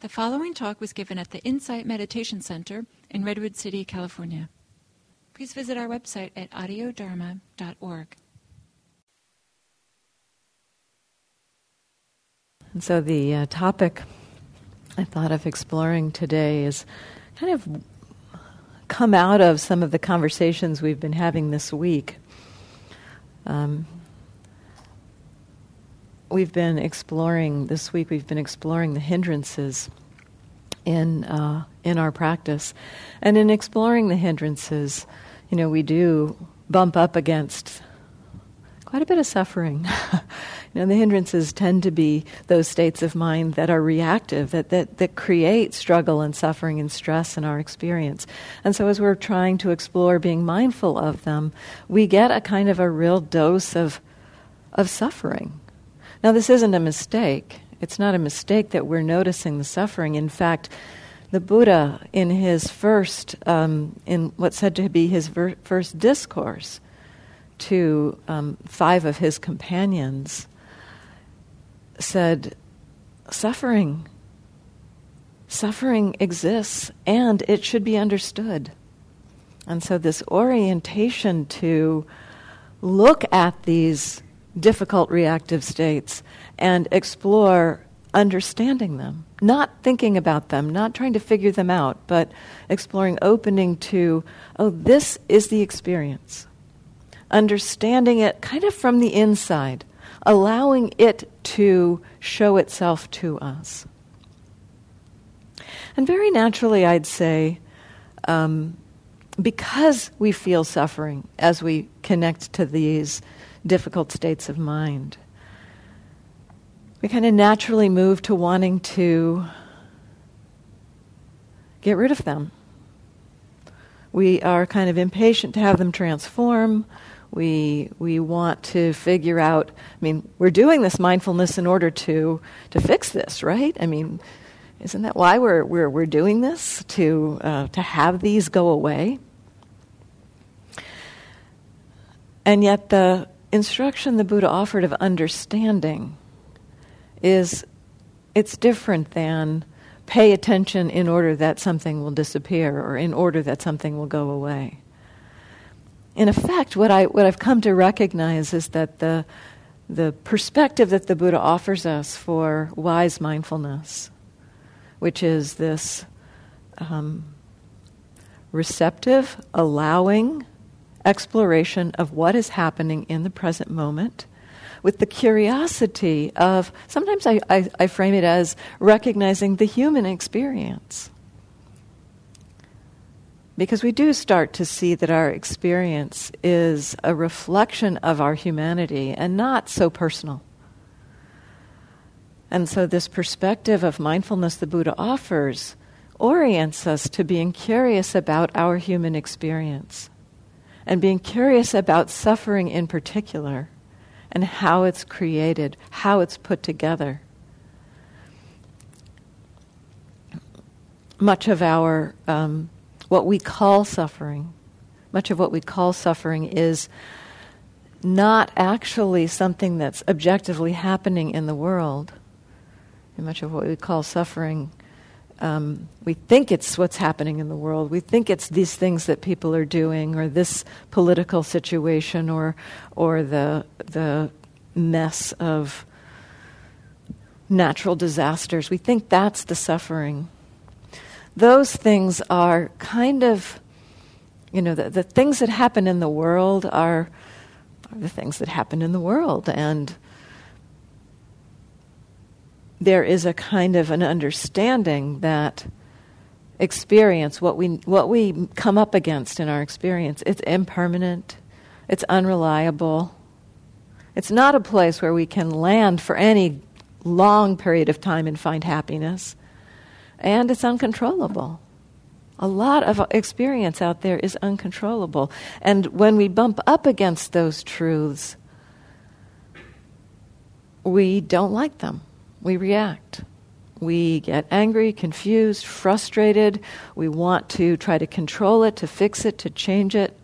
The following talk was given at the Insight Meditation Center in Redwood City, California. Please visit our website at audiodharma.org. And so the uh, topic I thought of exploring today is kind of come out of some of the conversations we've been having this week. Um, we've been exploring this week. We've been exploring the hindrances in uh, in our practice, and in exploring the hindrances, you know, we do bump up against quite a bit of suffering. you know, the hindrances tend to be those states of mind that are reactive, that, that, that create struggle and suffering and stress in our experience. And so, as we're trying to explore being mindful of them, we get a kind of a real dose of, of suffering. Now, this isn't a mistake. It's not a mistake that we're noticing the suffering. In fact, the Buddha, in his first, um, in what's said to be his ver- first discourse to um, five of his companions, said, Suffering, suffering exists and it should be understood. And so, this orientation to look at these difficult reactive states and explore understanding them, not thinking about them, not trying to figure them out, but exploring opening to, oh, this is the experience. Understanding it kind of from the inside, allowing it to show itself to us. And very naturally, I'd say, um, because we feel suffering as we connect to these difficult states of mind. We kind of naturally move to wanting to get rid of them. We are kind of impatient to have them transform. We, we want to figure out, I mean, we're doing this mindfulness in order to, to fix this, right? I mean, isn't that why we're, we're, we're doing this? To, uh, to have these go away? And yet, the instruction the Buddha offered of understanding is it's different than pay attention in order that something will disappear or in order that something will go away. In effect, what, I, what I've come to recognize is that the, the perspective that the Buddha offers us for wise mindfulness, which is this um, receptive, allowing, exploration of what is happening in the present moment with the curiosity of sometimes I, I, I, frame it as recognizing the human experience. Because we do start to see that our experience is a reflection of our humanity and not so personal. And so, this perspective of mindfulness the Buddha offers orients us to being curious about our human experience and being curious about suffering in particular and how it's created, how it's put together. Much of our, um, what we call suffering, much of what we call suffering is not actually something that's objectively happening in the world. And much of what we call suffering um, we think it's what's happening in the world. We think it's these things that people are doing, or this political situation, or or the the mess of natural disasters. We think that's the suffering. Those things are kind of, you know, the, the things that happen in the world are, are the things that happen in the world, and there is a kind of an understanding that experience, what we, what we come up against in our experience, it's impermanent, it's unreliable. It's not a place where we can land for any long period of time and find happiness. And it's uncontrollable. A lot of experience out there is uncontrollable. And when we bump up against those truths, we don't like them we react. We get angry, confused, frustrated. We want to try to control it, to fix it, to change it.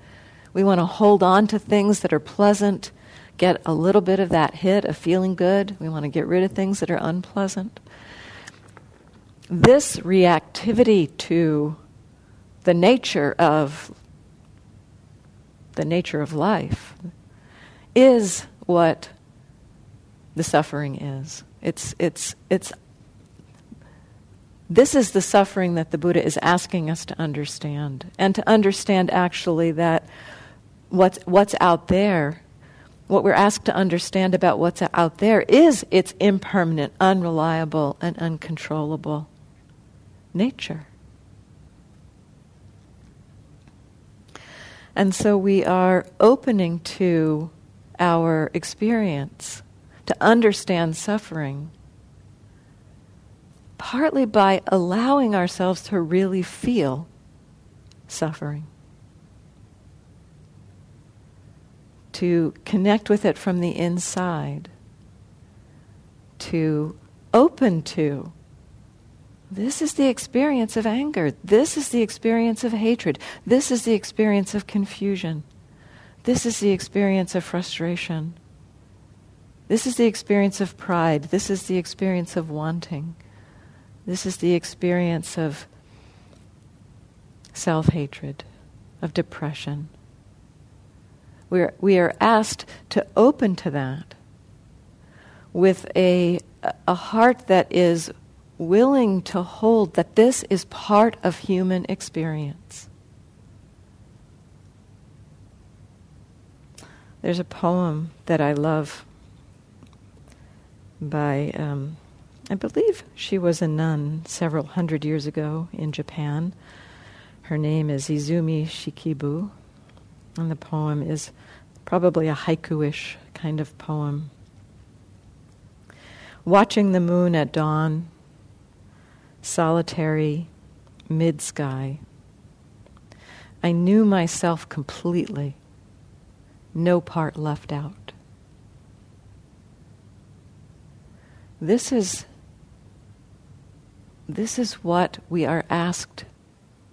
We want to hold on to things that are pleasant, get a little bit of that hit of feeling good. We want to get rid of things that are unpleasant. this reactivity to the nature of the nature of life is what the suffering is. It's, it's, it's, this is the suffering that the Buddha is asking us to understand. And to understand actually that what's, what's out there, what we're asked to understand about what's out there is its impermanent, unreliable, and uncontrollable nature. And so we are opening to our experience to understand suffering, partly by allowing ourselves to really feel suffering, to connect with it from the inside, to open to. This is the experience of anger. This is the experience of hatred. This is the experience of confusion. This is the experience of frustration. This is the experience of pride. This is the experience of wanting. This is the experience of self hatred, of depression. We are, we are asked to open to that with a, a heart that is willing to hold that this is part of human experience. There's a poem that I love by, um, I believe she was a nun several hundred years ago in Japan. Her name is Izumi Shikibu, and the poem is probably a haiku-ish kind of poem. Watching the moon at dawn, solitary, mid sky, I knew myself completely, no part left out. This is, this is what we are asked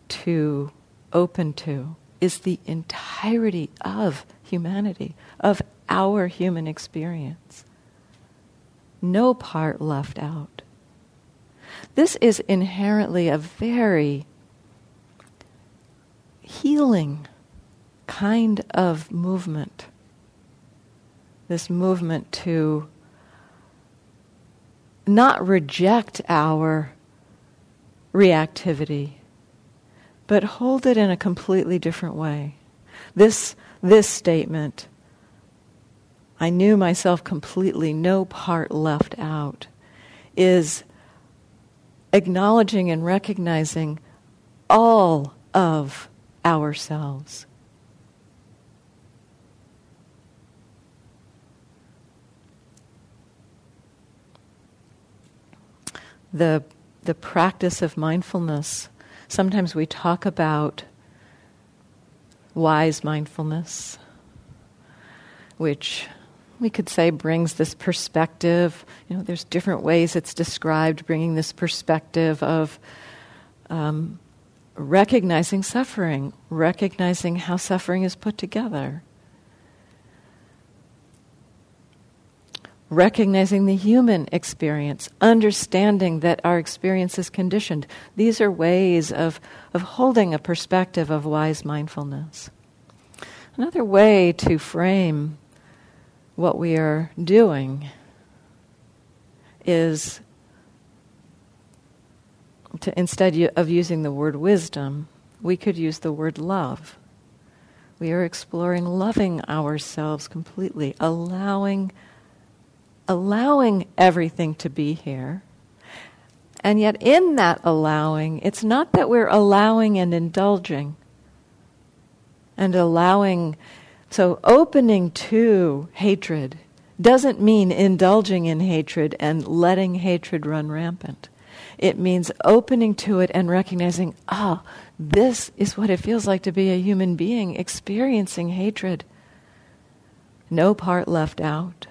to open to, is the entirety of humanity, of our human experience. No part left out. This is inherently a very healing kind of movement. This movement to not reject our reactivity, but hold it in a completely different way. This, this statement, I knew myself completely, no part left out, is acknowledging and recognizing all of ourselves. The, the practice of mindfulness, sometimes we talk about wise mindfulness, which we could say brings this perspective. You know, there's different ways it's described, bringing this perspective of um, recognizing suffering, recognizing how suffering is put together. Recognizing the human experience, understanding that our experience is conditioned. These are ways of, of holding a perspective of wise mindfulness. Another way to frame what we are doing is to instead of using the word wisdom, we could use the word love. We are exploring loving ourselves completely, allowing allowing everything to be here. And yet, in that allowing, it's not that we're allowing and indulging and allowing. So, opening to hatred doesn't mean indulging in hatred and letting hatred run rampant. It means opening to it and recognizing, ah, oh, this is what it feels like to be a human being experiencing hatred. No part left out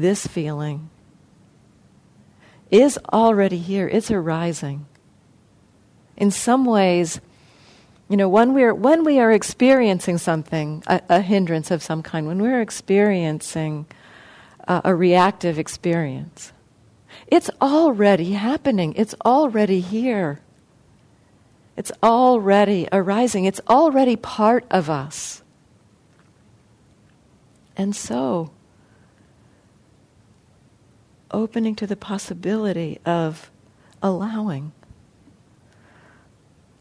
this feeling is already here, it's arising. In some ways, you know, when we're when we are experiencing something, a, a hindrance of some kind, when we're experiencing uh, a reactive experience, It's already happening, it's already here. It's already arising, it's already part of us. And so, opening to the possibility of allowing.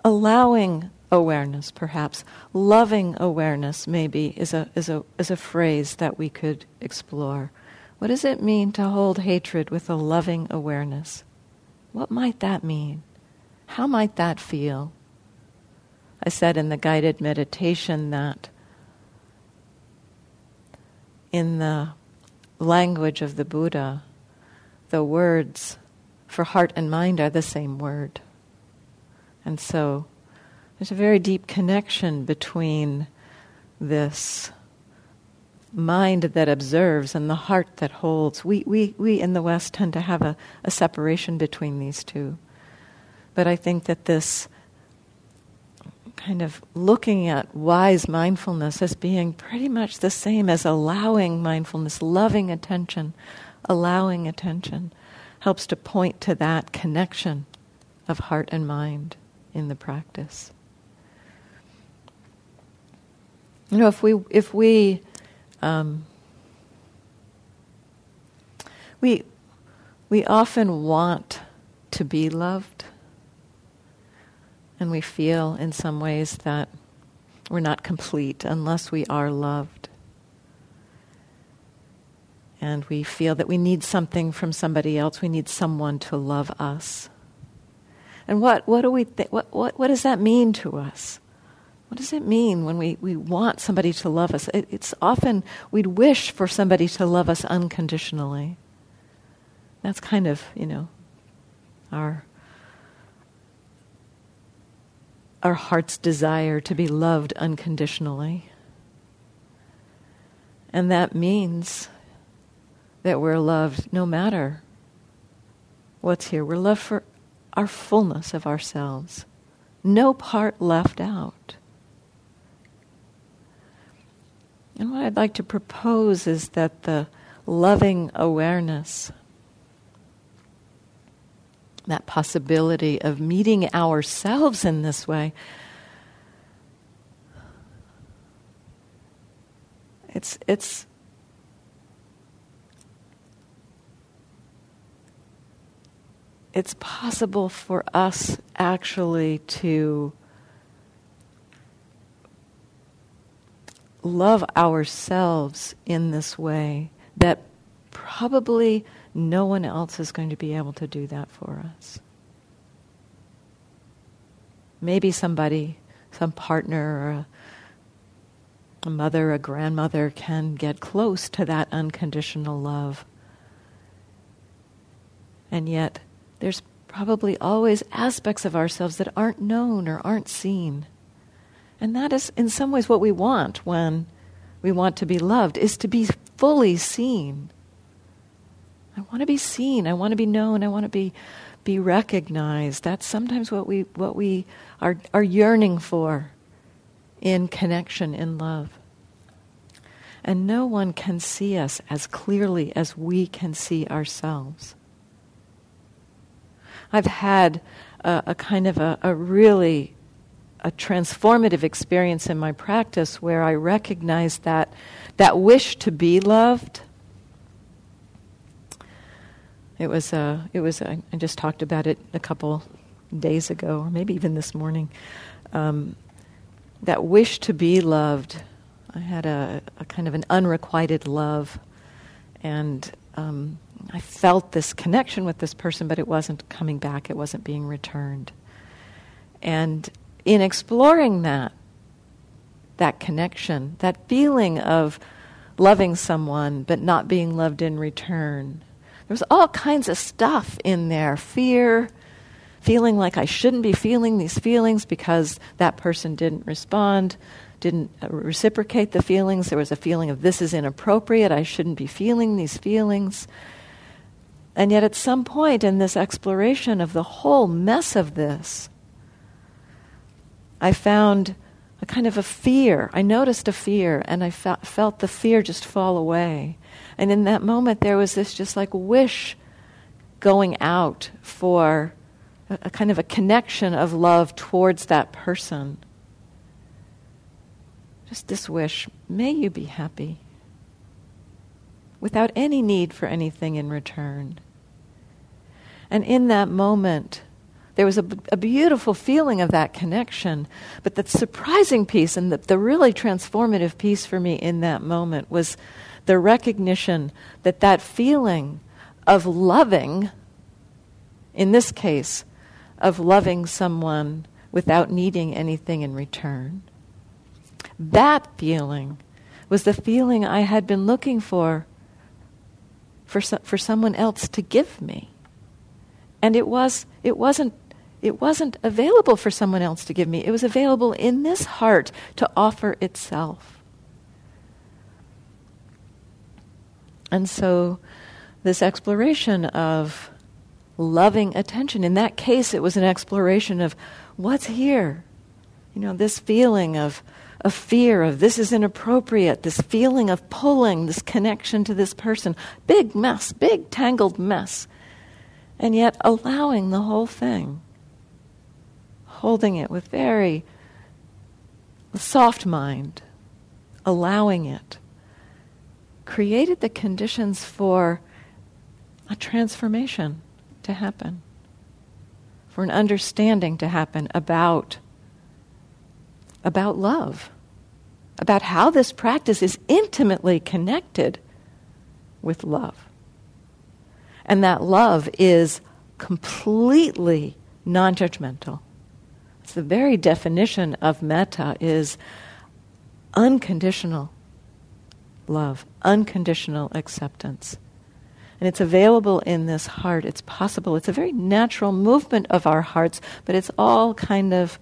Allowing awareness, perhaps. Loving awareness, maybe, is a, is, a, is a phrase that we could explore. What does it mean to hold hatred with a loving awareness? What might that mean? How might that feel? I said in the guided meditation that in the language of the Buddha, the words for heart and mind are the same word. And so there's a very deep connection between this mind that observes and the heart that holds. We, we, we in the West tend to have a, a separation between these two. But I think that this kind of looking at wise mindfulness as being pretty much the same as allowing mindfulness, loving attention, allowing attention, helps to point to that connection of heart and mind in the practice. You know, if we if we um, we we often want to be loved, and we feel in some ways that we're not complete unless we are loved. And we feel that we need something from somebody else. We need someone to love us. And what, what do we th- what, what, what does that mean to us? What does it mean when we, we want somebody to love us? It, it's often we'd wish for somebody to love us unconditionally. That's kind of, you know, our our heart's desire to be loved unconditionally. And that means that we're loved no matter what's here. We're loved for our fullness of ourselves, no part left out. And what I'd like to propose is that the loving awareness, that possibility of meeting ourselves in this way, it's, it's, it's possible for us actually to love ourselves in this way that probably no one else is going to be able to do that for us. Maybe somebody, some partner or a, a mother, a grandmother can get close to that unconditional love. And yet, there's probably always aspects of ourselves that aren't known or aren't seen. And that is, in some ways, what we want when we want to be loved, is to be fully seen. I want to be seen. I want to be known. I want to be, be recognized. That's sometimes what we, what we are, are yearning for in connection, in love. And no one can see us as clearly as we can see ourselves. I've had a, a kind of a, a really a transformative experience in my practice where I recognized that that wish to be loved. It was a, uh, it was a, I just talked about it a couple days ago, or maybe even this morning. Um, that wish to be loved. I had a, a kind of an unrequited love, and um, I felt this connection with this person, but it wasn't coming back. It wasn't being returned. And in exploring that, that connection, that feeling of loving someone but not being loved in return. There's all kinds of stuff in there fear, feeling like I shouldn't be feeling these feelings because that person didn't respond, didn't uh, reciprocate the feelings. There was a feeling of this is inappropriate, I shouldn't be feeling these feelings. And yet, at some point in this exploration of the whole mess of this, I found a kind of a fear. I noticed a fear, and I fe- felt the fear just fall away. And in that moment, there was this just like wish going out for a, a kind of a connection of love towards that person. Just this wish may you be happy without any need for anything in return. And in that moment, there was a, a, beautiful feeling of that connection. But the surprising piece and the, the really transformative piece for me in that moment was the recognition that that feeling of loving, in this case, of loving someone without needing anything in return, that feeling was the feeling I had been looking for for, so, for someone else to give me. And it, was, it, wasn't, it wasn't available for someone else to give me, it was available in this heart to offer itself. And so, this exploration of loving attention, in that case, it was an exploration of what's here. You know, this feeling of of fear of this is inappropriate, this feeling of pulling, this connection to this person. Big mess, big tangled mess. And yet allowing the whole thing, holding it with very soft mind, allowing it, created the conditions for a transformation to happen, for an understanding to happen about about love, about how this practice is intimately connected with love. And that love is completely non judgmental. It's the very definition of metta is unconditional love, unconditional acceptance. And it's available in this heart. It's possible. It's a very natural movement of our hearts, but it's all kind of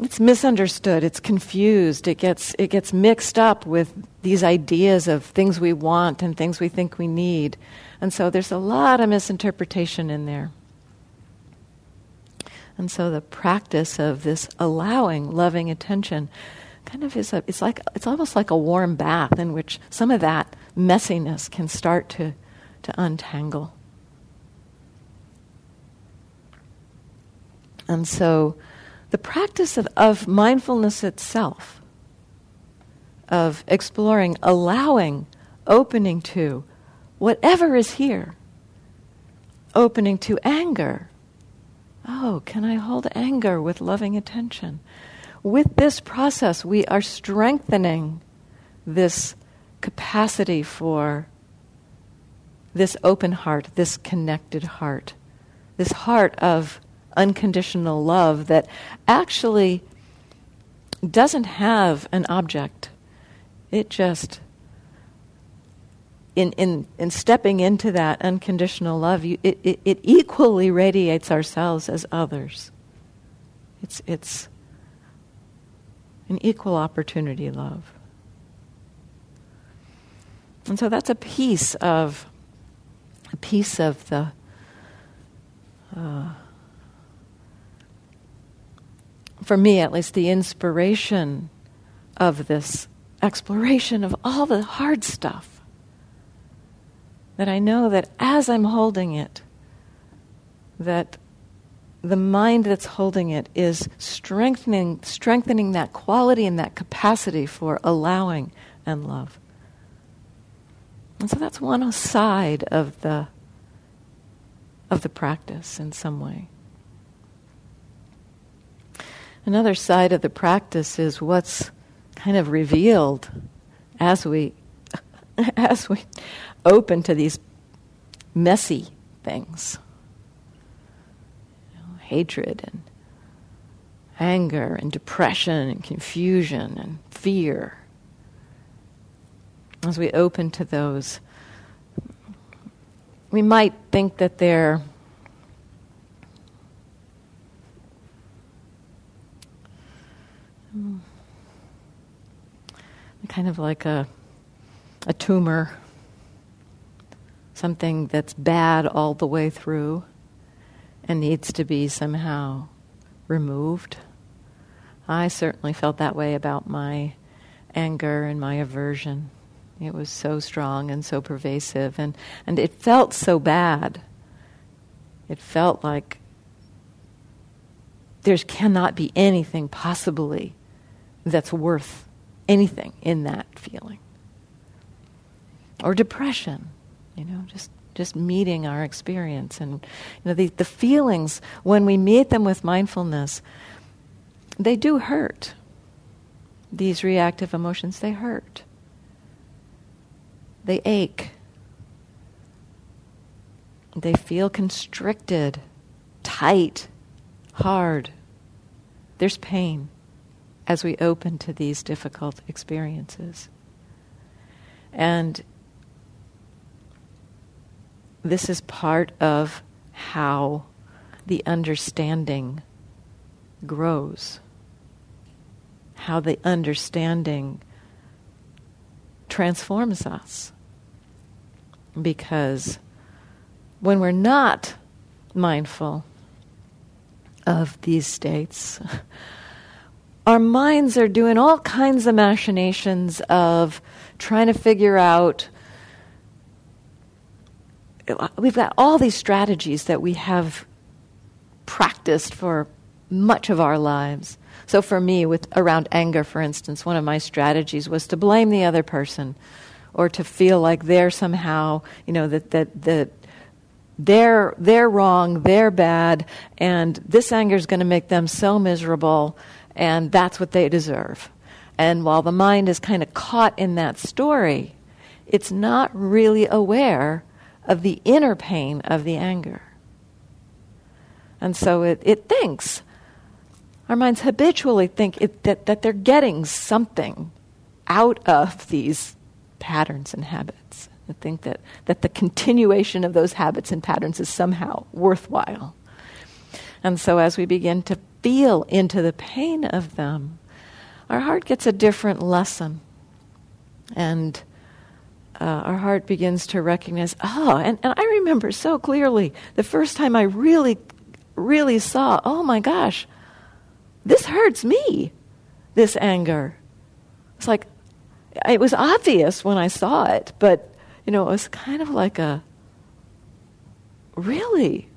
it's misunderstood. It's confused. It gets it gets mixed up with these ideas of things we want and things we think we need. And so there's a lot of misinterpretation in there. And so the practice of this allowing loving attention kind of is a it's like it's almost like a warm bath in which some of that messiness can start to to untangle. And so the practice of, of mindfulness itself, of exploring, allowing, opening to whatever is here, opening to anger. Oh, can I hold anger with loving attention? With this process, we are strengthening this capacity for this open heart, this connected heart, this heart of unconditional love that actually doesn't have an object. It just, in, in, in stepping into that unconditional love, you, it, it, it equally radiates ourselves as others. It's, it's an equal opportunity love. And so that's a piece of a piece of the uh, for me at least, the inspiration of this exploration of all the hard stuff. That I know that as I'm holding it, that the mind that's holding it is strengthening, strengthening that quality and that capacity for allowing and love. And so that's one side of the of the practice in some way. Another side of the practice is what's kind of revealed as we as we open to these messy things. You know, hatred and anger and depression and confusion and fear. As we open to those, we might think that they're kind of like a, a tumor, something that's bad all the way through and needs to be somehow removed. I certainly felt that way about my anger and my aversion It was so strong and so pervasive, and, and it felt so bad. It felt like there cannot be anything possibly that's worth anything in that feeling. Or depression, you know, just just meeting our experience. And you know the, the feelings when we meet them with mindfulness they do hurt. These reactive emotions they hurt. They ache. They feel constricted tight hard. There's pain as we open to these difficult experiences and this is part of how the understanding grows, how the understanding transforms us. Because when we're not mindful of these states, our minds are doing all kinds of machinations of trying to figure out we've got all these strategies that we have practiced for much of our lives. So for me, with around anger, for instance, one of my strategies was to blame the other person, or to feel like they're somehow, you know, that that that they're they're wrong, they're bad, and this anger is going to make them so miserable, and that's what they deserve. And while the mind is kind of caught in that story, it's not really aware of the inner pain of the anger. And so it, it thinks, our minds habitually think it, that, that they're getting something out of these patterns and habits. I think that, that the continuation of those habits and patterns is somehow worthwhile. And so as we begin to feel into the pain of them, our heart gets a different lesson. And uh, our heart begins to recognize, oh, and, and I remember so clearly the first time I really, really saw, oh my gosh, this hurts me, this anger. It's like, it was obvious when I saw it, but, you know, it was kind of like a, really?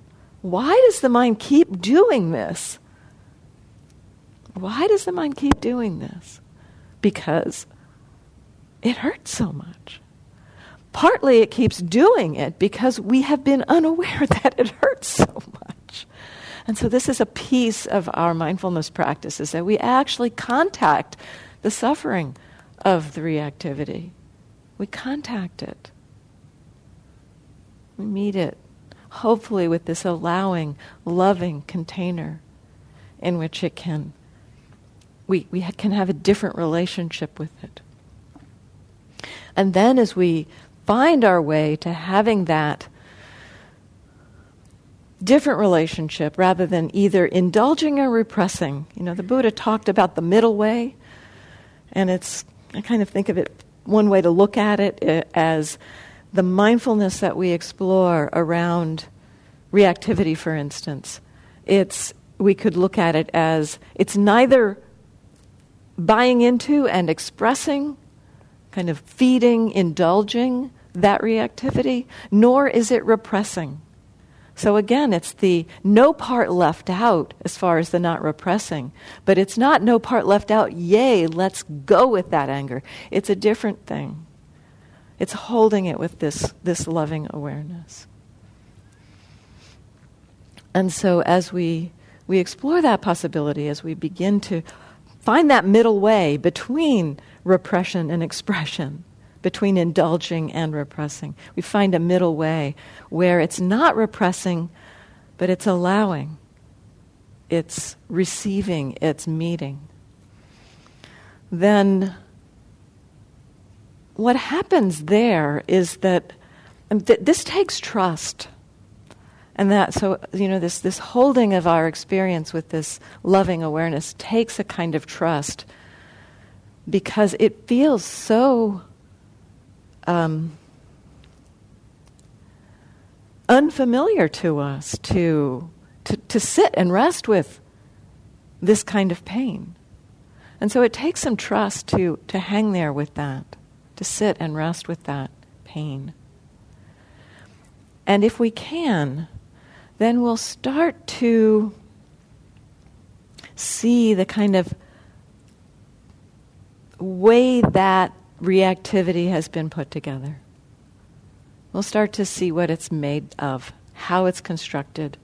Why does the mind keep doing this? Why does the mind keep doing this? Because it hurts so much. Partly it keeps doing it because we have been unaware that it hurts so much. And so this is a piece of our mindfulness practices that we actually contact the suffering of the reactivity. We contact it. We meet it, hopefully with this allowing, loving container in which it can we, we can have a different relationship with it. And then as we find our way to having that different relationship rather than either indulging or repressing. You know, the Buddha talked about the middle way, and it's, I kind of think of it, one way to look at it uh, as the mindfulness that we explore around reactivity, for instance. It's, we could look at it as it's neither buying into and expressing, kind of feeding, indulging, that reactivity, nor is it repressing. So again, it's the no part left out as far as the not repressing. But it's not no part left out, yay, let's go with that anger. It's a different thing. It's holding it with this, this loving awareness. And so as we, we explore that possibility, as we begin to find that middle way between repression and expression, between indulging and repressing. We find a middle way where it's not repressing, but it's allowing, it's receiving, it's meeting. Then what happens there is that th- this takes trust. And that, so, you know, this, this holding of our experience with this loving awareness takes a kind of trust because it feels so um, unfamiliar to us to, to, to sit and rest with this kind of pain. And so it takes some trust to, to hang there with that. to sit and rest with that pain. And if we can, then we'll start to see the kind of way that reactivity has been put together. We'll start to see what it's made of, how it's constructed.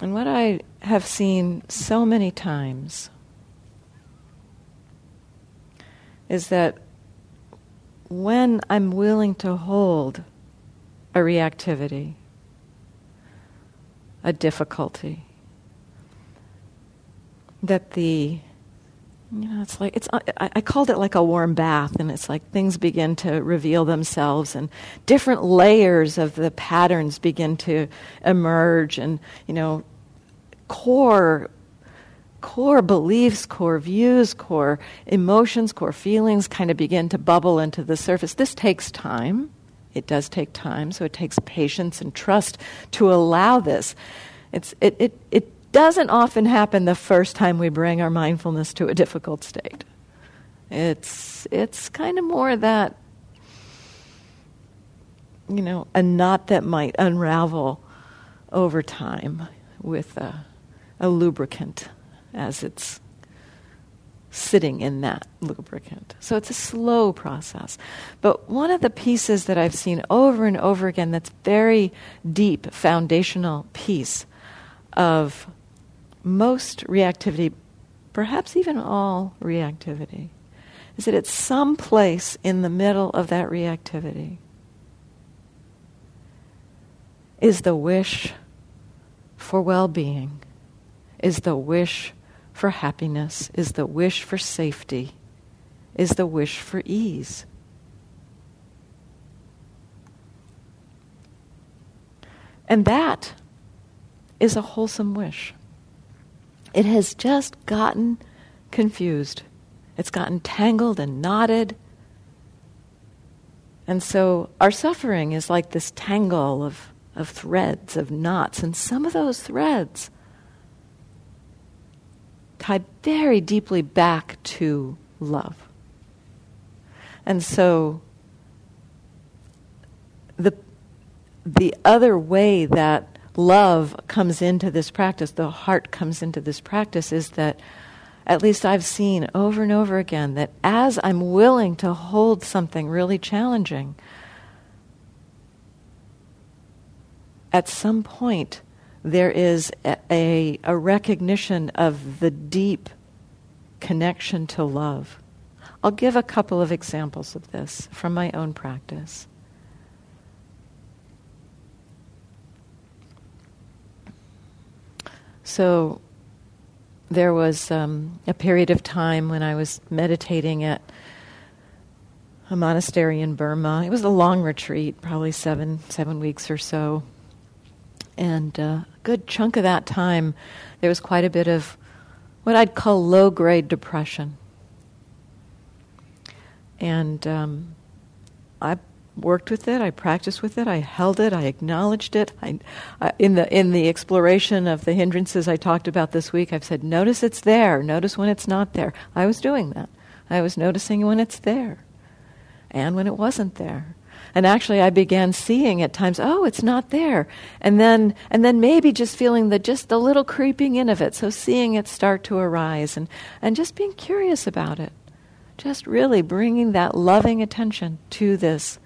And what I have seen so many times is that when I'm willing to hold a reactivity, a difficulty, that the you know it's like it's uh, I, I called it like a warm bath and it's like things begin to reveal themselves and different layers of the patterns begin to emerge and you know core core beliefs, core views, core emotions, core feelings kind of begin to bubble into the surface. This takes time. It does take time, so it takes patience and trust to allow this. It's, it, it, it doesn't often happen the first time we bring our mindfulness to a difficult state. It's, it's kind of more that, you know, a knot that might unravel over time with a, a lubricant as it's sitting in that lubricant. So it's a slow process. But one of the pieces that I've seen over and over again that's very deep, foundational piece of most reactivity, perhaps even all reactivity, is that at some place in the middle of that reactivity is the wish for well being, is the wish for happiness, is the wish for safety, is the wish for ease. And that is a wholesome wish. It has just gotten confused. It's gotten tangled and knotted. And so our suffering is like this tangle of, of threads, of knots. And some of those threads tied very deeply back to love. And so the, the other way that love comes into this practice, the heart comes into this practice, is that at least I've seen over and over again that as I'm willing to hold something really challenging, at some point there is a, a, recognition of the deep connection to love. I'll give a couple of examples of this from my own practice. So, there was um, a period of time when I was meditating at a monastery in Burma. It was a long retreat, probably seven seven weeks or so, and uh, good chunk of that time, there was quite a bit of what I'd call low grade depression. And um, I worked with it. I practiced with it. I held it. I acknowledged it. I, in the in the exploration of the hindrances I talked about this week, I've said, notice it's there. Notice when it's not there. I was doing that. I was noticing when it's there, and when it wasn't there. And actually, I began seeing at times, oh, it's not there, and then and then maybe just feeling the just the little creeping in of it. So seeing it start to arise, and and just being curious about it, just really bringing that loving attention to this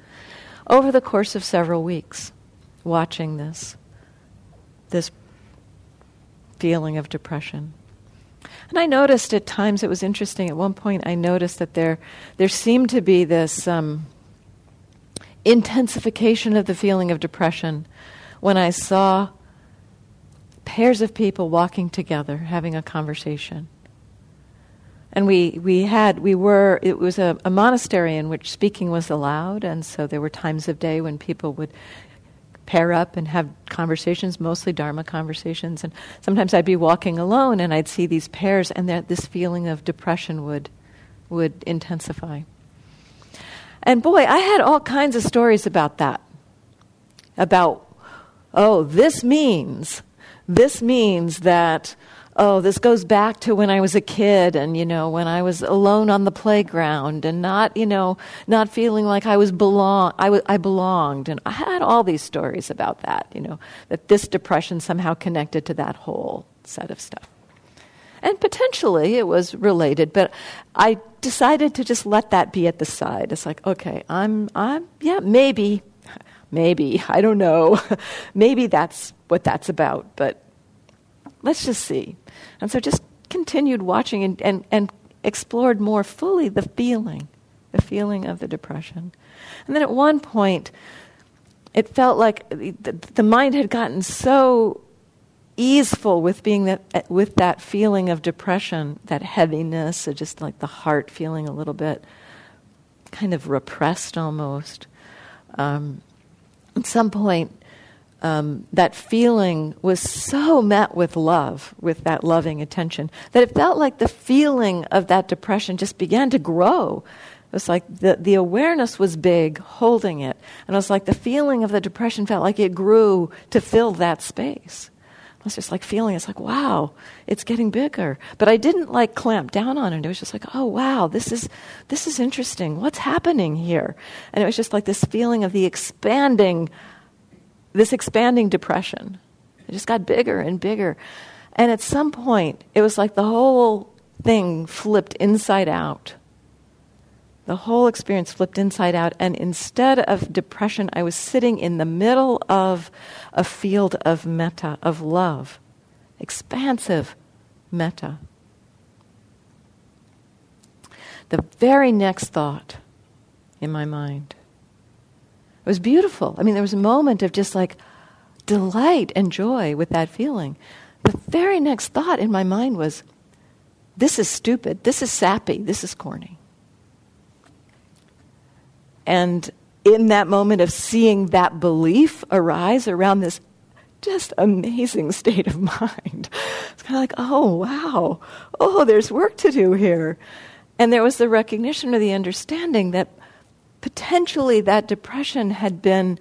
over the course of several weeks, watching this this feeling of depression. And I noticed at times it was interesting. At one point, I noticed that there there seemed to be this. Um, intensification of the feeling of depression when I saw pairs of people walking together having a conversation. And we, we had, we were, it was a, a monastery in which speaking was allowed, and so there were times of day when people would pair up and have conversations, mostly Dharma conversations. And sometimes I'd be walking alone and I'd see these pairs, and that this feeling of depression would, would intensify. And boy, I had all kinds of stories about that. About, oh, this means, this means that, oh, this goes back to when I was a kid and, you know, when I was alone on the playground and not, you know, not feeling like I was belong, I, w- I belonged. And I had all these stories about that, you know, that this depression somehow connected to that whole set of stuff. And potentially it was related, but I decided to just let that be at the side. It's like, okay, I'm, I'm, yeah, maybe, maybe, I don't know. maybe that's what that's about, but let's just see. And so just continued watching and, and, and explored more fully the feeling, the feeling of the depression. And then at one point, it felt like the, the mind had gotten so easeful with being that with that feeling of depression, that heaviness, just like the heart feeling a little bit kind of repressed almost. Um, at some point, um, that feeling was so met with love, with that loving attention, that it felt like the feeling of that depression just began to grow. It was like the, the awareness was big, holding it. And it was like the feeling of the depression felt like it grew to fill that space. I was just like feeling, it's like, wow, it's getting bigger. But I didn't like clamp down on it. It was just like, oh wow, this is this is interesting. What's happening here? And it was just like this feeling of the expanding this expanding depression. It just got bigger and bigger. And at some point, it was like the whole thing flipped inside out. The whole experience flipped inside out. And instead of depression, I was sitting in the middle of a field of metta, of love, expansive metta. The very next thought in my mind it was beautiful. I mean, there was a moment of just like delight and joy with that feeling. The very next thought in my mind was, this is stupid, this is sappy, this is corny. And in that moment of seeing that belief arise around this just amazing state of mind, it's kind of like, oh, wow, oh, there's work to do here. And there was the recognition or the understanding that potentially that depression had been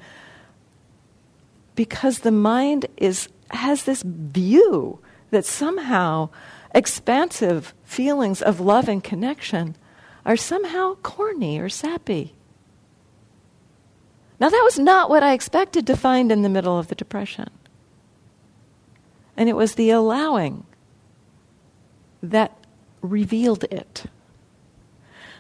because the mind is has this view that somehow expansive feelings of love and connection are somehow corny or sappy. Now, that was not what I expected to find in the middle of the Depression. And it was the allowing that revealed it.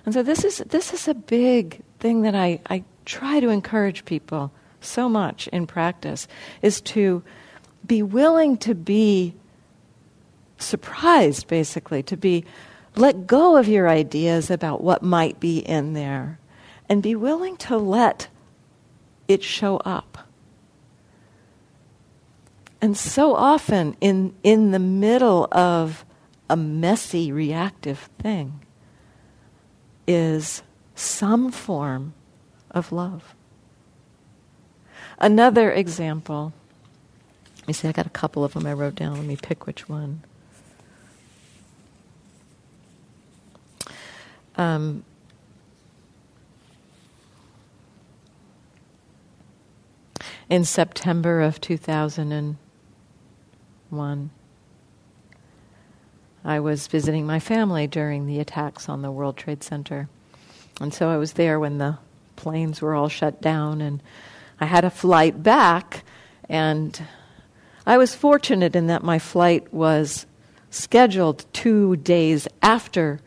And so this is, this is a big thing that I, I try to encourage people so much in practice is to be willing to be surprised, basically, to be let go of your ideas about what might be in there and be willing to let it show up. And so often, in, in the middle of a messy, reactive thing, is some form of love. Another example, let me see, I got a couple of them I wrote down. Let me pick which one. Um, in September of 2001, I was visiting my family during the attacks on the World Trade Center. And so I was there when the planes were all shut down, and I had a flight back. And I was fortunate in that my flight was scheduled two days after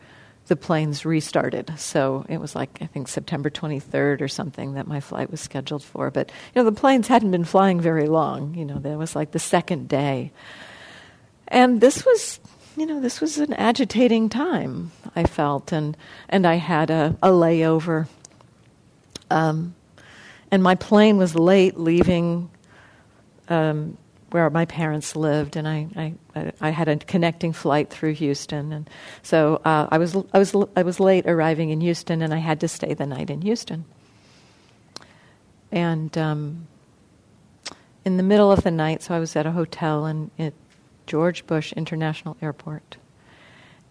the planes restarted. So it was like, I think, September 23rd or something that my flight was scheduled for. But, you know, the planes hadn't been flying very long. You know, that was like the second day. And this was you know, this was an agitating time, I felt, and, and I had a, a layover. Um, and my plane was late leaving um, where my parents lived, and I, I, I had a connecting flight through Houston, and so uh, I was I was I was late arriving in Houston, and I had to stay the night in Houston. And um, in the middle of the night, so I was at a hotel, and it George Bush International Airport.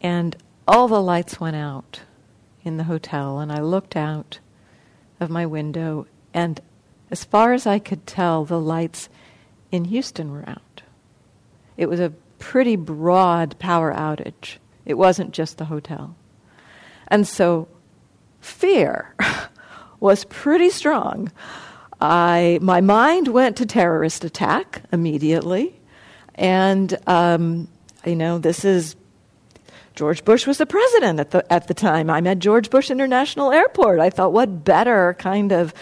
And all the lights went out in the hotel, and I looked out of my window, and as far as I could tell, the lights in Houston were out. It was a pretty broad power outage. It wasn't just the hotel. And so fear was pretty strong. I, my mind went to terrorist attack immediately. And, um, you know, this is George Bush was the president at the, at the time. I'm at George Bush International Airport. I thought, what better kind of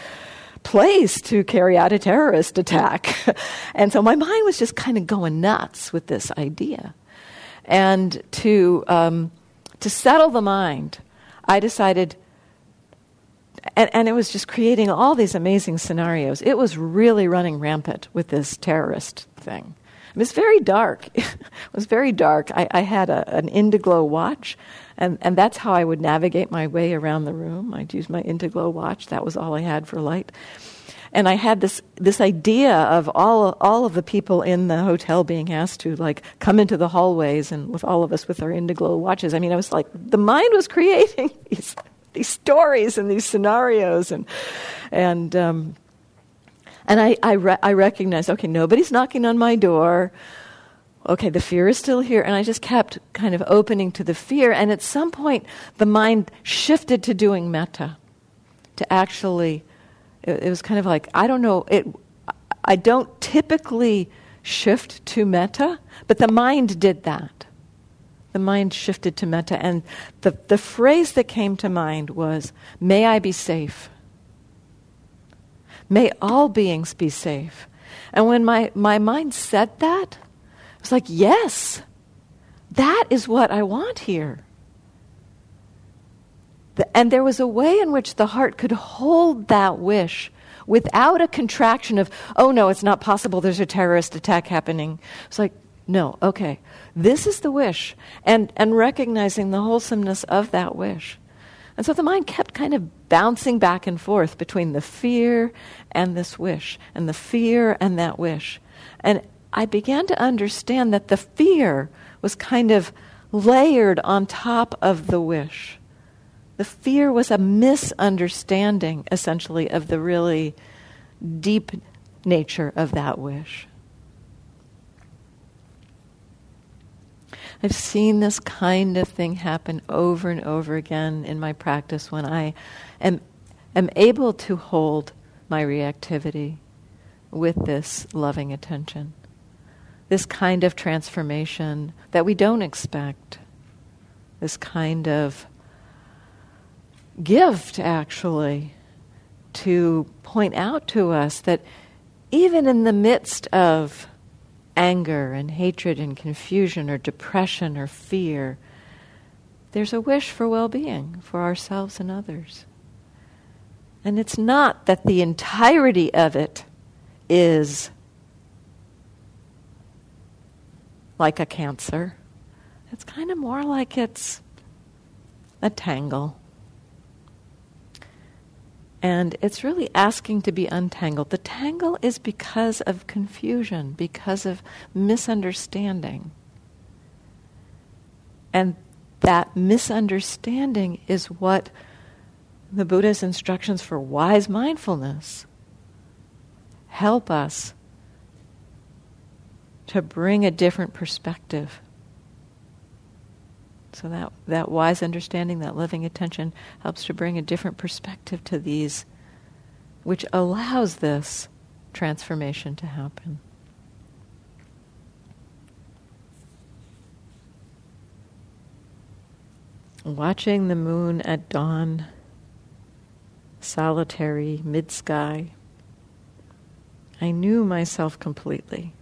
place to carry out a terrorist attack? and so my mind was just kind of going nuts with this idea. And to, um, to settle the mind, I decided, and, and it was just creating all these amazing scenarios. It was really running rampant with this terrorist thing. It was very dark. it was very dark. I, I had a, an Indiglo watch, and, and that's how I would navigate my way around the room. I'd use my Indiglo watch. That was all I had for light. And I had this, this idea of all, all of the people in the hotel being asked to like come into the hallways and with all of us with our Indiglo watches. I mean, I was like, the mind was creating these, these stories and these scenarios and, and, um, and I, I, re- I recognized, okay, nobody's knocking on my door. Okay, the fear is still here. And I just kept kind of opening to the fear. And at some point, the mind shifted to doing metta, to actually, it, it was kind of like, I don't know, it, I don't typically shift to metta, but the mind did that. The mind shifted to metta. And the, the phrase that came to mind was, May I be safe. May all beings be safe. And when my, my mind said that, I was like, yes, that is what I want here. And there was a way in which the heart could hold that wish without a contraction of, oh no, it's not possible, there's a terrorist attack happening. It's like, no, okay, this is the wish. And, and recognizing the wholesomeness of that wish. And so the mind kept kind of bouncing back and forth between the fear and this wish, and the fear and that wish. And I began to understand that the fear was kind of layered on top of the wish. The fear was a misunderstanding, essentially, of the really deep nature of that wish. I've seen this kind of thing happen over and over again in my practice when I am, am able to hold my reactivity with this loving attention. This kind of transformation that we don't expect. This kind of gift, actually, to point out to us that even in the midst of anger and hatred and confusion or depression or fear, there's a wish for well being for ourselves and others. And it's not that the entirety of it is like a cancer. It's kind of more like it's a tangle. And it's really asking to be untangled. The tangle is because of confusion, because of misunderstanding. And that misunderstanding is what the Buddha's instructions for wise mindfulness help us to bring a different perspective. So that, that wise understanding, that loving attention, helps to bring a different perspective to these, which allows this transformation to happen. Watching the moon at dawn, solitary, mid sky, I knew myself completely.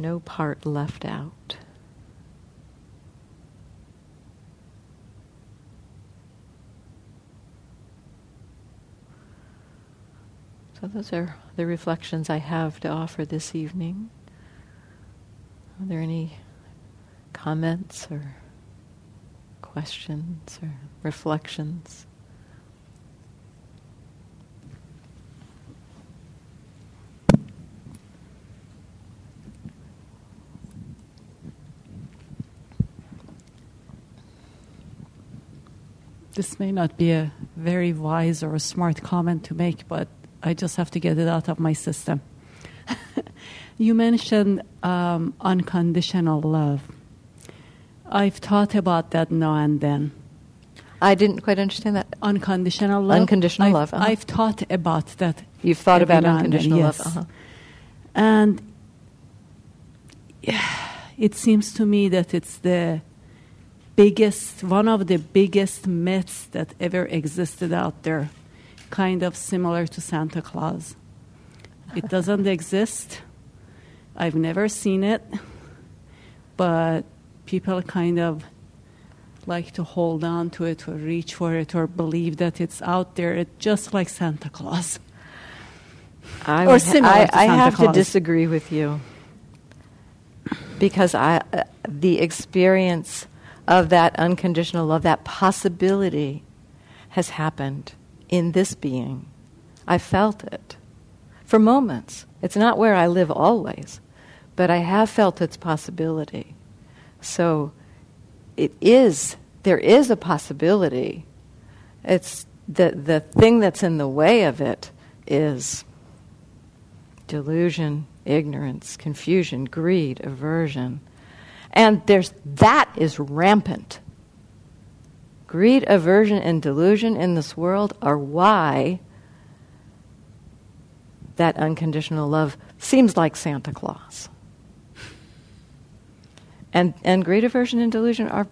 No part left out. So, those are the reflections I have to offer this evening. Are there any comments or questions or reflections? This may not be a very wise or a smart comment to make, but I just have to get it out of my system. You mentioned um, unconditional love. I've thought about that now and then. I didn't quite understand that. Unconditional love. Unconditional I've, love, uh-huh. I've thought about that. You've thought about and then, unconditional yes. love. Uh-huh. And yeah, it seems to me that it's the biggest, one of the biggest myths that ever existed out there, kind of similar to Santa Claus. It doesn't exist. I've never seen it, but people kind of like to hold on to it or reach for it or believe that it's out there. It's just like Santa Claus. I Or similar I, I have Claus. to disagree with you because I, uh, the experience of that unconditional love, that possibility, has happened in this being. I felt it for moments. It's not where I live always, but I have felt its possibility. So it is, there is a possibility. It's the, the thing that's in the way of it is delusion, ignorance, confusion, greed, aversion. And there's that is rampant. Greed, aversion, and delusion in this world are why that unconditional love seems like Santa Claus. And, and greed, aversion, and delusion are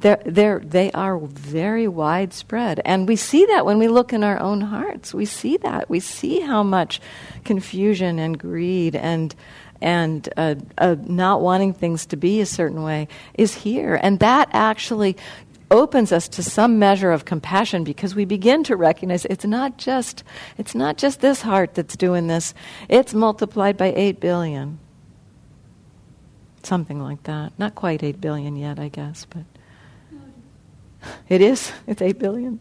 they're, they're, they are very widespread. And we see that when we look in our own hearts. We see that. We see how much confusion and greed and, and uh, uh, not wanting things to be a certain way is here. And that actually opens us to some measure of compassion because we begin to recognize it's not just it's not just this heart that's doing this it's multiplied by 8 billion something like that not quite 8 billion yet i guess but it is. It's 8 billion.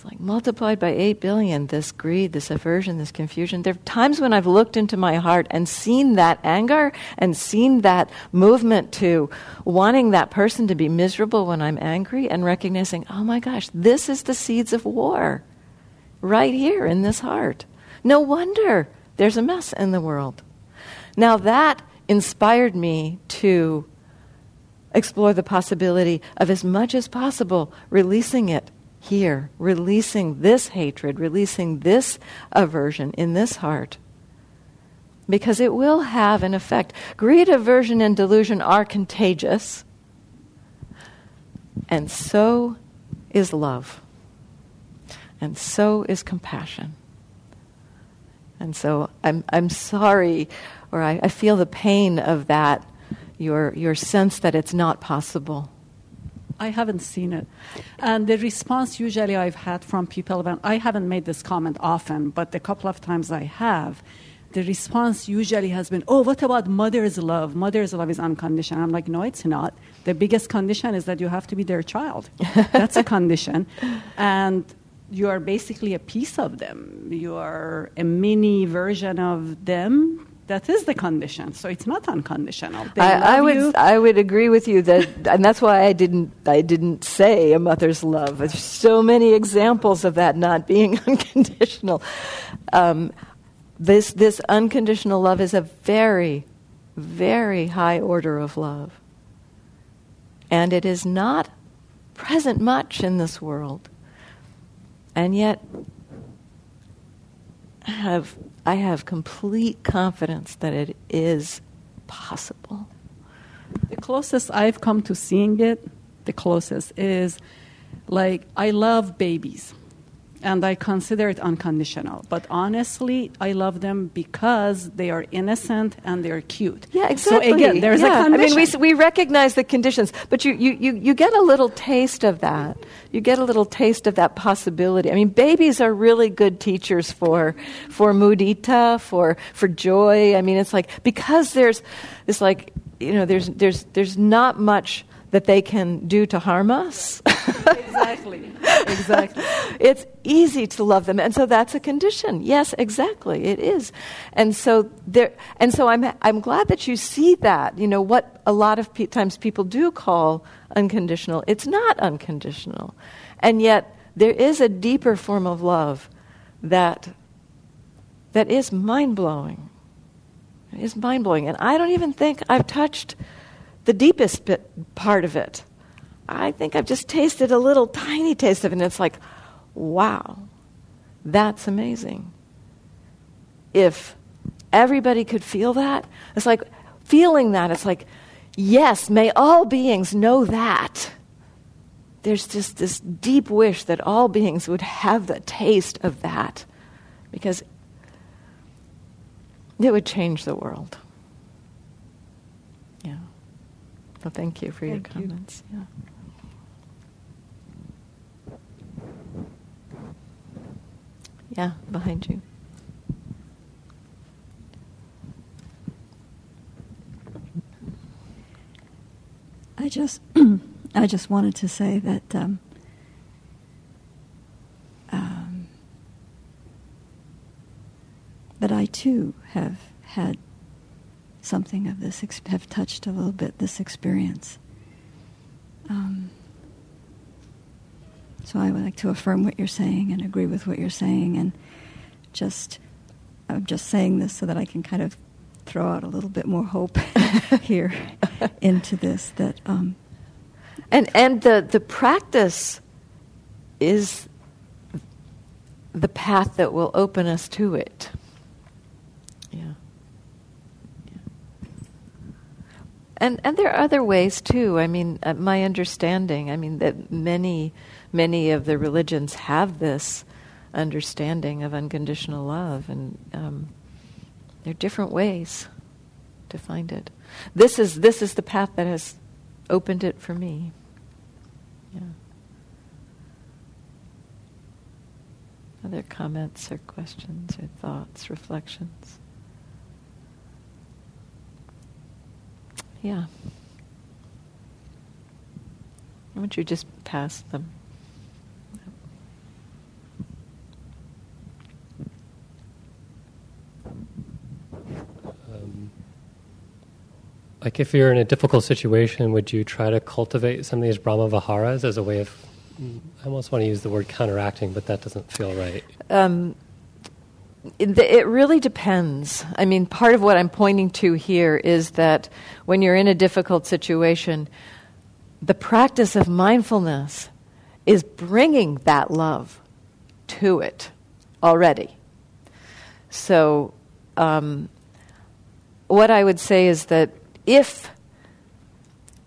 It's like multiplied by 8 billion, this greed, this aversion, this confusion. There are times when I've looked into my heart and seen that anger and seen that movement to wanting that person to be miserable when I'm angry and recognizing, oh my gosh, this is the seeds of war right here in this heart. No wonder there's a mess in the world. Now that inspired me to explore the possibility of as much as possible releasing it here, releasing this hatred, releasing this aversion in this heart. Because it will have an effect. Greed, aversion, and delusion are contagious, and so is love, and so is compassion. And so I'm, I'm sorry, or I, I feel the pain of that your, your sense that it's not possible? I haven't seen it. And the response usually I've had from people when I haven't made this comment often, but the couple of times I have, the response usually has been, Oh, what about mother's love? Mother's love is unconditional. I'm like, No, it's not. The biggest condition is that you have to be their child. That's a condition. And you are basically a piece of them. You are a mini version of them that is the condition. So it's not unconditional. I, I would you. I would agree with you that, and that's why I didn't I didn't say a mother's love. There's so many examples of that not being unconditional. Um, this this unconditional love is a very, very high order of love, and it is not present much in this world, and yet I have I have complete confidence that it is possible. The closest I've come to seeing it, the closest is like I love babies and I consider it unconditional. But honestly, I love them because they are innocent and they're cute. Yeah, exactly. So again, there's yeah. a condition. I mean, we, we recognize the conditions, but you, you, you, you get a little taste of that. You get a little taste of that possibility. I mean, babies are really good teachers for, for mudita, for, for joy. I mean, it's like, because there's, it's like, you know, there's, there's, there's not much that they can do to harm us. exactly. Exactly. it's easy to love them and so that's a condition yes exactly it is and so there and so i'm i'm glad that you see that you know what a lot of pe- times people do call unconditional it's not unconditional and yet there is a deeper form of love that that is mind-blowing It's mind blowing. And I don't even think I've touched the deepest bit, part of it. I think I've just tasted a little tiny taste of it, and it's like, wow, that's amazing. If everybody could feel that, it's like feeling that, it's like, yes, may all beings know that. There's just this deep wish that all beings would have the taste of that because it would change the world. Yeah. Well, thank you for thank your comments. You. Yeah. Yeah, behind you. I just, I just wanted to say that um, um, that I too have had something of this, have touched a little bit this experience. Um, so I would like to affirm what you're saying and agree with what you're saying, and just I'm just saying this so that I can kind of throw out a little bit more hope here into this. That um, and and the the practice is the path that will open us to it. Yeah. And and there are other ways too. I mean, uh, my understanding. I mean that many many of the religions have this understanding of unconditional love, and um, there are different ways to find it. This is this is the path that has opened it for me. Yeah. Other comments or questions or thoughts, reflections? Yeah. Why don't you just pass them? Um, like if you're in a difficult situation, would you try to cultivate some of these Brahma Viharas as a way of? I almost want to use the word counteracting, but that doesn't feel right. Um, it, really depends. I mean, part of what I'm pointing to here is that when you're in a difficult situation, the practice of mindfulness is bringing that love to it already. So, um, what I would say is that if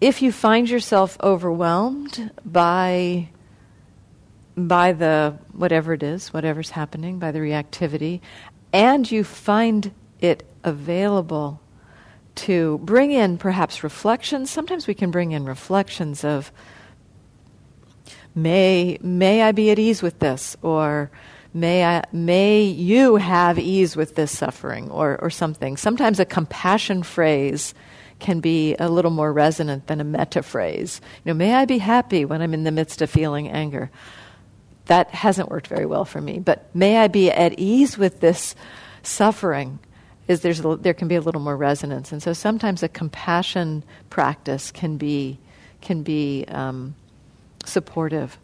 if you find yourself overwhelmed by by the whatever it is, whatever's happening, by the reactivity, and you find it available to bring in perhaps reflections. Sometimes we can bring in reflections of may may I be at ease with this or may I, may you have ease with this suffering or or something. Sometimes a compassion phrase can be a little more resonant than a metta phrase. You know, may I be happy when I'm in the midst of feeling anger. That hasn't worked very well for me, but may I be at ease with this suffering is there's a, there can be a little more resonance, and so sometimes a compassion practice can be can be um, supportive.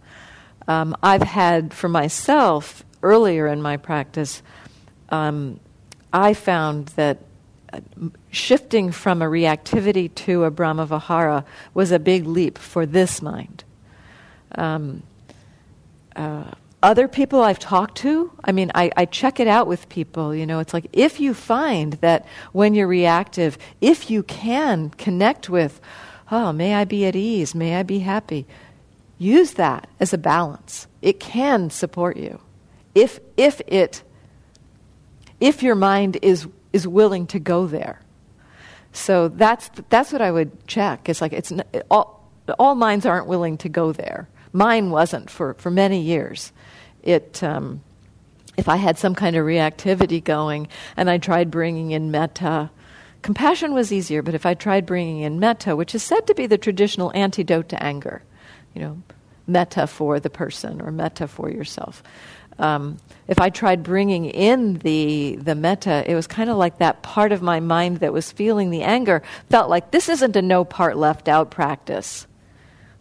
Um, I've had for myself earlier in my practice, um, I found that shifting from a reactivity to a Brahmavihara was a big leap for this mind. Um, uh, other people I've talked to, I mean, I, I, check it out with people. You know, it's like if you find that when you're reactive, if you can connect with, oh, may I be at ease, may I be happy, use that as a balance. It can support you. If, if it, if your mind is is willing to go there. So that's that's what I would check. It's like it's all all minds aren't willing to go there. Mine wasn't for for many years. It. Um, if I had some kind of reactivity going and I tried bringing in metta, compassion was easier, but if I tried bringing in metta, which is said to be the traditional antidote to anger, you know, metta for the person or metta for yourself, um, if I tried bringing in the the metta, it was kind of like that part of my mind that was feeling the anger felt like this isn't a no part left out practice.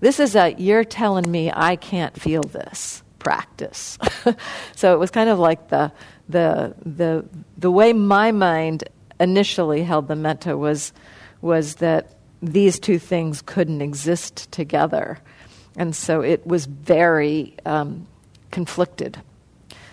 This is a you're telling me I can't feel this practice. so it was kind of like the the the the way my mind initially held the metta was was that these two things couldn't exist together, and so it was very um, conflicted.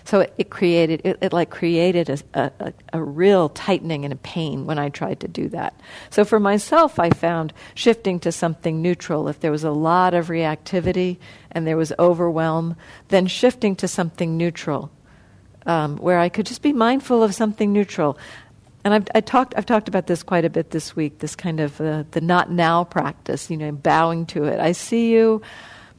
So it, it created it, it, like created a, a, a real tightening and a pain when I tried to do that. So for myself, I found shifting to something neutral. If there was a lot of reactivity and there was overwhelm, then shifting to something neutral, um, where I could just be mindful of something neutral. And I've I talked I've talked about this quite a bit this week. This kind of uh, the not now practice, you know, bowing to it. I see you,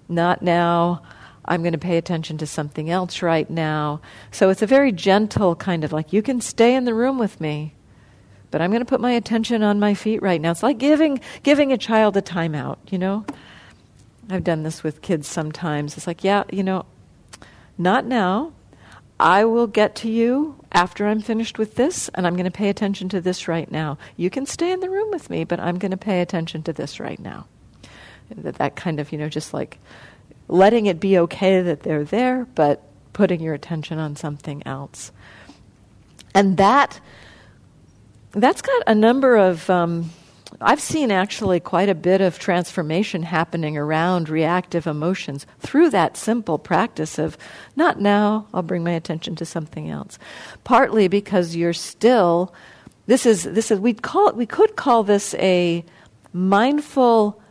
not now. I'm going to pay attention to something else right now. So it's a very gentle kind of like, you can stay in the room with me, but I'm going to put my attention on my feet right now. It's like giving, giving a child a timeout, you know? I've done this with kids sometimes. It's like, yeah, you know, not now. I will get to you after I'm finished with this, and I'm going to pay attention to this right now. You can stay in the room with me, but I'm going to pay attention to this right now. That, that kind of, you know, just like letting it be okay that they're there, but putting your attention on something else. And that that's got a number of um, I've seen actually quite a bit of transformation happening around reactive emotions through that simple practice of not now, I'll bring my attention to something else. Partly because you're still this is this is we call it, we could call this a mindful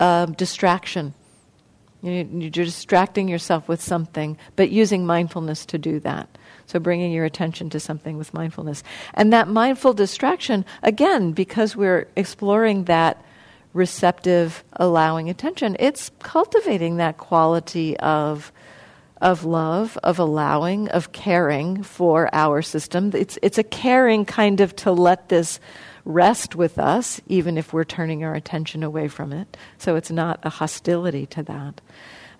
uh, distraction you're distracting yourself with something, but using mindfulness to do that. So bringing your attention to something with mindfulness. And that mindful distraction, again, because we're exploring that receptive, allowing attention, it's cultivating that quality of of love, of allowing, of caring for our system. It's it's a caring kind of to let this rest with us, even if we're turning our attention away from it. So it's not a hostility to that.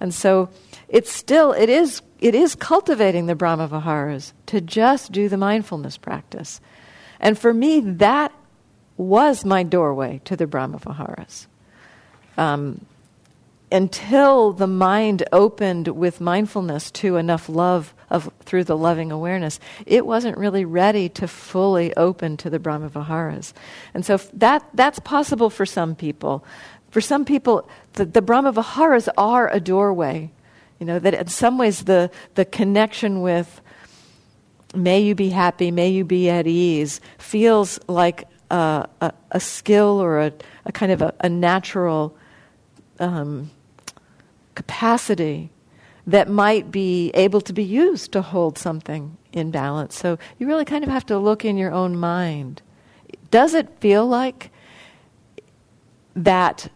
And so it's still, it is, it is cultivating the Brahma Viharas to just do the mindfulness practice. And for me, that was my doorway to the Brahma Viharas. Um, until the mind opened with mindfulness to enough love of, through the loving awareness, it wasn't really ready to fully open to the Brahma Viharas. And so that, that's possible for some people. For some people, the, the Brahma Viharas are a doorway. You know, that in some ways the, the connection with may you be happy, may you be at ease, feels like a, a, a skill or a, a kind of a, a natural um, capacity that might be able to be used to hold something in balance. So you really kind of have to look in your own mind. Does it feel like that,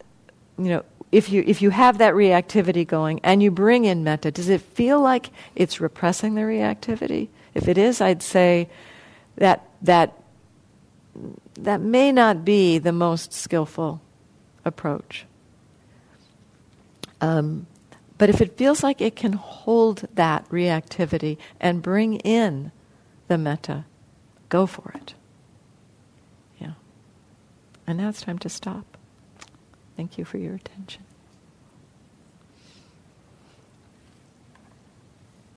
you know, if you, if you have that reactivity going and you bring in metta, does it feel like it's repressing the reactivity? If it is, I'd say that, that, that may not be the most skillful approach. Um, but if it feels like it can hold that reactivity and bring in the metta, go for it. Yeah. And now it's time to stop. Thank you for your attention.